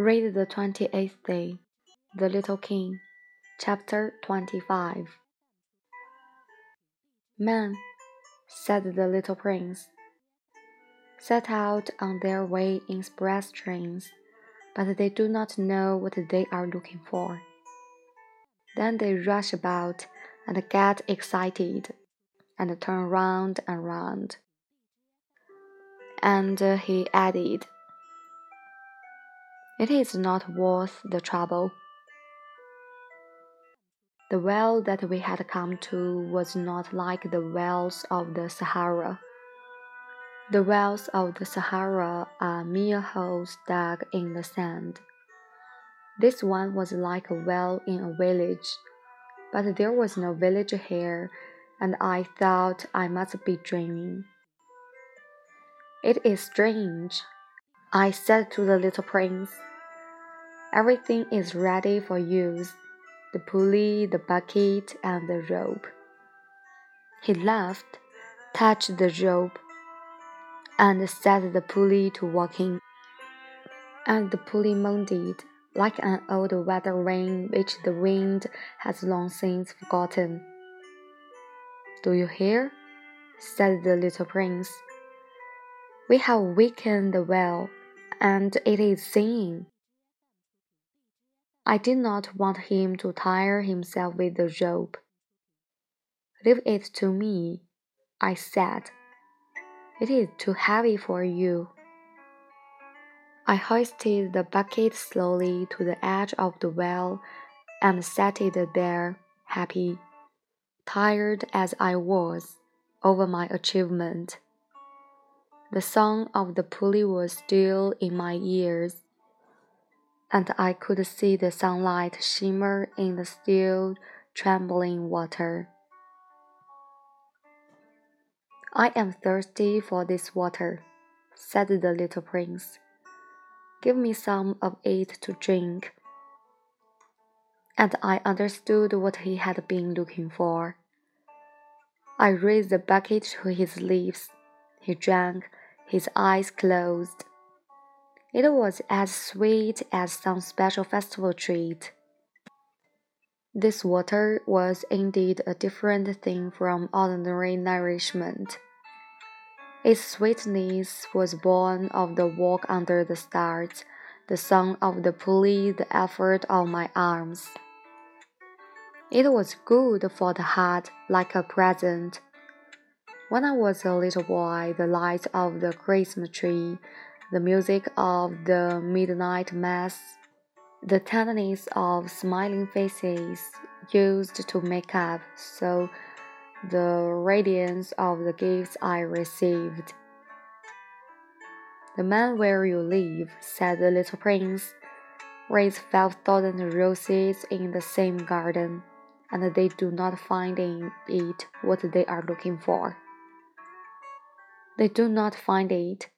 Read the twenty eighth day, The Little King, chapter twenty five. Men, said the little prince, set out on their way in express trains, but they do not know what they are looking for. Then they rush about and get excited and turn round and round. And he added, It is not worth the trouble. The well that we had come to was not like the wells of the Sahara. The wells of the Sahara are mere holes dug in the sand. This one was like a well in a village, but there was no village here, and I thought I must be dreaming. It is strange, I said to the little prince. Everything is ready for use the pulley, the bucket, and the rope. He laughed, touched the rope, and set the pulley to working. And the pulley moaned like an old weather vane which the wind has long since forgotten. Do you hear? said the little prince. We have weakened the well, and it is singing. I did not want him to tire himself with the rope. Leave it to me, I said. It is too heavy for you. I hoisted the bucket slowly to the edge of the well and set it there, happy, tired as I was over my achievement. The song of the pulley was still in my ears, and I could see the sunlight shimmer in the still, trembling water. I am thirsty for this water, said the little prince. Give me some of it to drink. And I understood what he had been looking for. I raised the bucket to his lips. He drank, his eyes closed. It was as sweet as some special festival treat. This water was indeed a different thing from ordinary nourishment. Its sweetness was born of the walk under the stars, the sound of the pulley, the effort of my arms. It was good for the heart, like a present. When I was a little boy, the light of the Christmas tree, the music of the midnight mass, the tenderness of smiling faces used to make up so the radiance of the gifts I received. The man where you live, said the little prince, raised five thousand roses in the same garden and they do not find in it what they are looking for. They do not find it,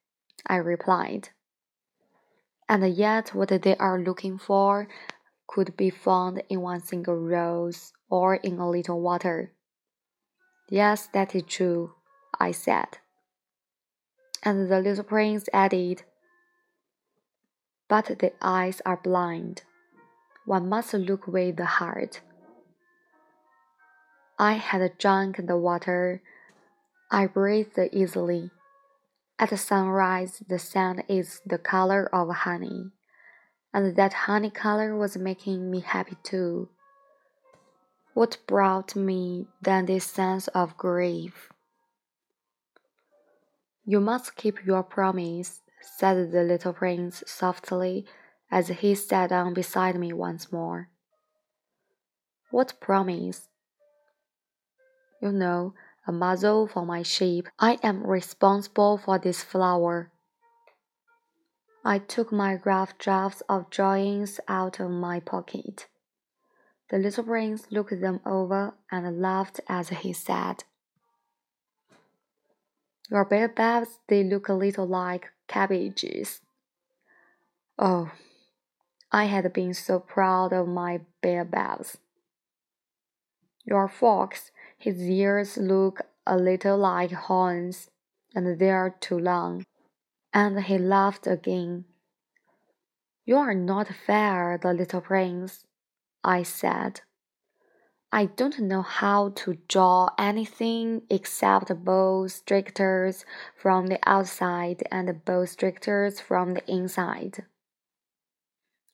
I replied. And yet, what they are looking for could be found in one single rose or in a little water. Yes, that is true, I said. And the little prince added, But the eyes are blind. One must look with the heart. I had drunk the water. I breathed easily. At sunrise, the sand is the color of honey, and that honey color was making me happy too. What brought me then this sense of grief? You must keep your promise, said the little prince softly as he sat down beside me once more. What promise? you know, a muzzle for my sheep. I am responsible for this flower. I took my rough drafts of drawings out of my pocket. The little prince looked them over and laughed as he said, Your baobabs, they look a little like cabbages. Oh, I had been so proud of my baobabs. Your fox, his ears look a little like horns, and they are too long. And he laughed again. You are not fair, the little prince, I said. I don't know how to draw anything except boa constrictors from the outside and boa constrictors from the inside.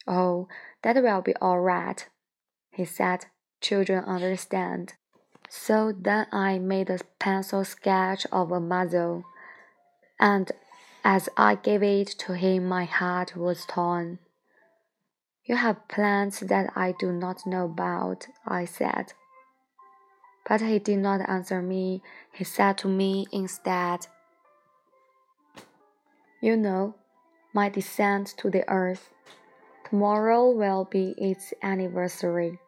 Oh, that will be all right, he said. Children understand. So then I made a pencil sketch of a muzzle, and as I gave it to him, my heart was torn. You have plans that I do not know about, I said. But he did not answer me. He said to me instead, You know, my descent to the earth. Tomorrow will be its anniversary.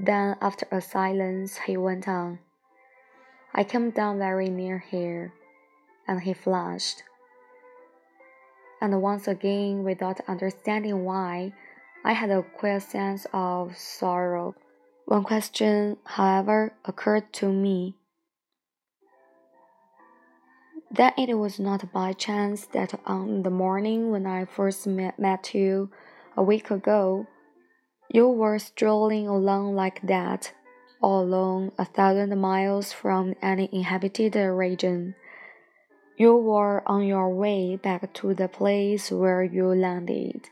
Then, after a silence, he went on. I came down very near here, and he flushed and once again, without understanding why, I had a queer sense of sorrow. One question, however, occurred to me. That it was not by chance that on the morning when I first met, met you a week ago, you were strolling along like that, all alone a thousand miles from any inhabited region. You were on your way back to the place where you landed.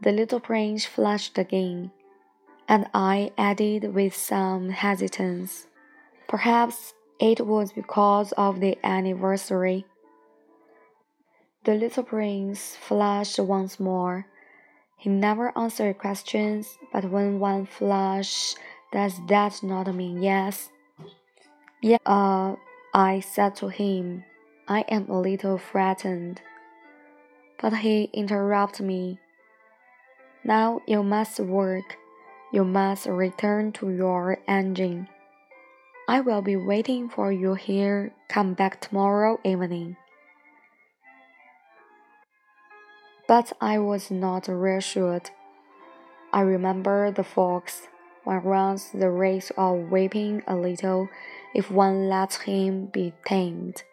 The little prince flushed again, and I added with some hesitance. Perhaps it was because of the anniversary. The little prince flushed once more. He never answered questions, but when one flushes, does that not mean yes? Yeah, uh, I said to him, I am a little frightened. But he interrupted me. Now you must work. You must return to your engine. I will be waiting for you here. Come back tomorrow evening. but I was not reassured. I remember the fox one runs the risk of weeping a little if one lets him be tamed.